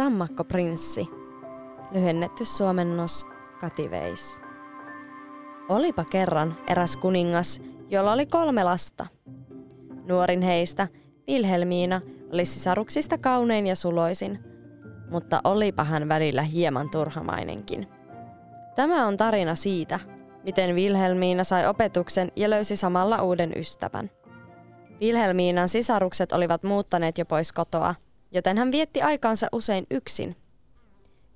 Sammakko Prinssi, lyhennetty suomennos Kativeis. Olipa kerran eräs kuningas, jolla oli kolme lasta. Nuorin heistä, Wilhelmiina, oli sisaruksista kaunein ja suloisin, mutta olipa hän välillä hieman turhamainenkin. Tämä on tarina siitä, miten Wilhelmiina sai opetuksen ja löysi samalla uuden ystävän. Wilhelmiinan sisarukset olivat muuttaneet jo pois kotoa, joten hän vietti aikaansa usein yksin.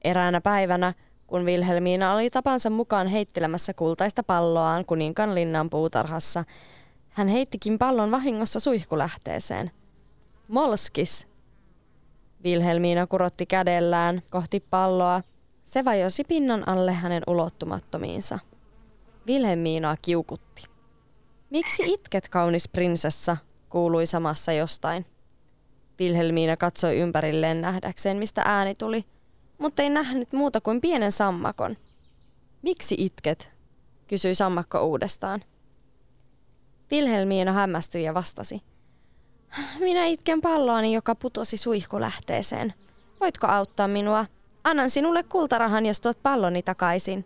Eräänä päivänä, kun Wilhelmiina oli tapansa mukaan heittelemässä kultaista palloaan kuninkan linnan puutarhassa, hän heittikin pallon vahingossa suihkulähteeseen. Molskis! Wilhelmiina kurotti kädellään kohti palloa. Se vajosi pinnan alle hänen ulottumattomiinsa. Wilhelmiinaa kiukutti. Miksi itket, kaunis prinsessa? kuului samassa jostain. Wilhelmiina katsoi ympärilleen nähdäkseen, mistä ääni tuli, mutta ei nähnyt muuta kuin pienen sammakon. Miksi itket? kysyi sammakko uudestaan. Wilhelmiina hämmästyi ja vastasi. Minä itken palloani, joka putosi suihkulähteeseen. Voitko auttaa minua? Annan sinulle kultarahan, jos tuot palloni takaisin.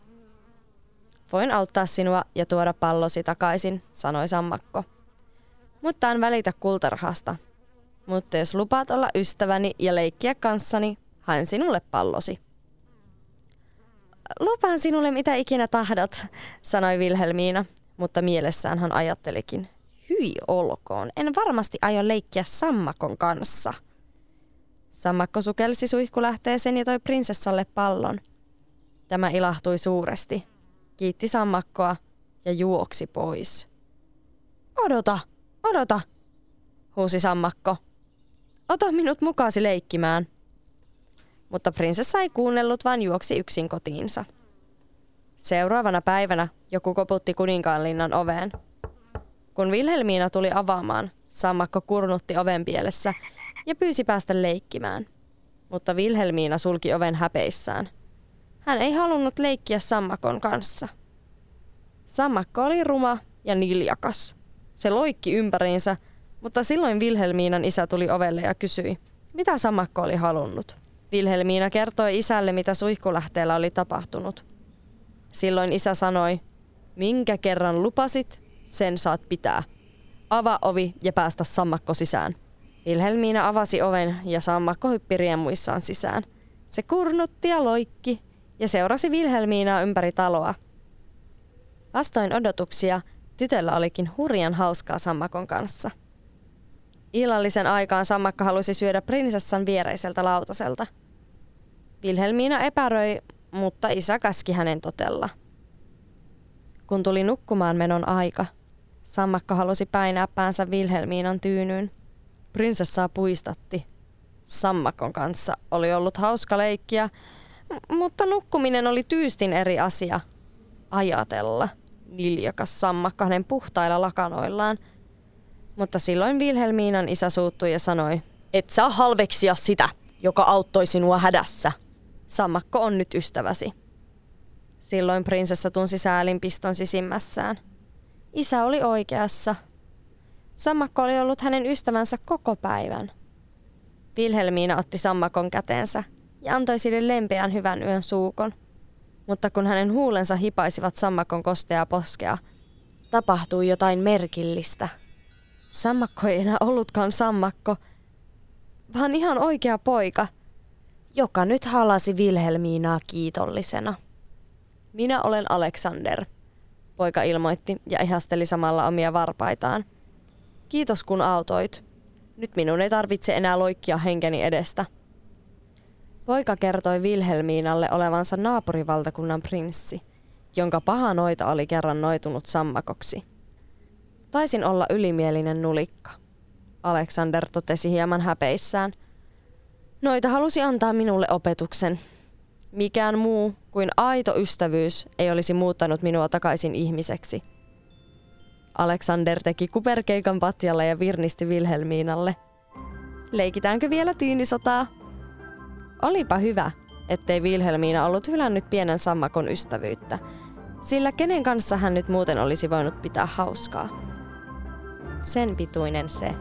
Voin auttaa sinua ja tuoda pallosi takaisin, sanoi sammakko. Mutta en välitä kultarahasta. Mutta jos lupaat olla ystäväni ja leikkiä kanssani, haen sinulle pallosi. Lupaan sinulle mitä ikinä tahdot, sanoi Wilhelmiina, mutta mielessään hän ajattelikin. Hyi olkoon, en varmasti aio leikkiä sammakon kanssa. Sammakko sukelsi suihkulähteeseen ja toi prinsessalle pallon. Tämä ilahtui suuresti, kiitti sammakkoa ja juoksi pois. Odota, odota, huusi sammakko. Ota minut mukaasi leikkimään. Mutta prinsessa ei kuunnellut, vaan juoksi yksin kotiinsa. Seuraavana päivänä joku koputti kuninkaanlinnan oveen. Kun Wilhelmiina tuli avaamaan, sammakko kurnutti oven pielessä ja pyysi päästä leikkimään. Mutta Wilhelmiina sulki oven häpeissään. Hän ei halunnut leikkiä sammakon kanssa. Sammakko oli ruma ja niljakas. Se loikki ympäriinsä, mutta silloin Wilhelmiinan isä tuli ovelle ja kysyi, mitä sammakko oli halunnut. Wilhelmiina kertoi isälle, mitä suihkulähteellä oli tapahtunut. Silloin isä sanoi, minkä kerran lupasit, sen saat pitää. Ava ovi ja päästä sammakko sisään. Wilhelmiina avasi oven ja sammakko hyppi riemuissaan sisään. Se kurnutti ja loikki ja seurasi Wilhelmiinaa ympäri taloa. Vastoin odotuksia tytöllä olikin hurjan hauskaa sammakon kanssa. Illallisen aikaan sammakko halusi syödä prinsessan viereiseltä lautaselta. Wilhelmiina epäröi, mutta isä käski hänen totella. Kun tuli nukkumaan menon aika, sammakko halusi painaa päänsä Wilhelmiinan tyynyyn. Prinsessaa puistatti. Sammakon kanssa oli ollut hauska leikkiä, mutta nukkuminen oli tyystin eri asia. Ajatella. Niljakas sammakko hänen puhtailla lakanoillaan. Mutta silloin Wilhelmiinan isä suuttui ja sanoi, et saa halveksia sitä, joka auttoi sinua hädässä. Sammakko on nyt ystäväsi. Silloin prinsessa tunsi säälin piston sisimmässään. Isä oli oikeassa. Sammakko oli ollut hänen ystävänsä koko päivän. Vilhelmiina otti sammakon käteensä ja antoi sille lempeän hyvän yön suukon. Mutta kun hänen huulensa hipaisivat sammakon kostea poskea, tapahtui jotain merkillistä. Sammakko ei enää ollutkaan sammakko, vaan ihan oikea poika – joka nyt halasi Vilhelmiinaa kiitollisena. Minä olen Alexander, poika ilmoitti ja ihasteli samalla omia varpaitaan. Kiitos kun autoit. Nyt minun ei tarvitse enää loikkia henkeni edestä. Poika kertoi Vilhelmiinalle olevansa naapurivaltakunnan prinssi, jonka paha noita oli kerran noitunut sammakoksi. Taisin olla ylimielinen nulikka. Alexander totesi hieman häpeissään – Noita halusi antaa minulle opetuksen. Mikään muu kuin aito ystävyys ei olisi muuttanut minua takaisin ihmiseksi. Alexander teki kuperkeikan patjalle ja virnisti Wilhelmiinalle. Leikitäänkö vielä tyynisotaa? Olipa hyvä, ettei Wilhelmiina ollut hylännyt pienen sammakon ystävyyttä, sillä kenen kanssa hän nyt muuten olisi voinut pitää hauskaa. Sen pituinen se.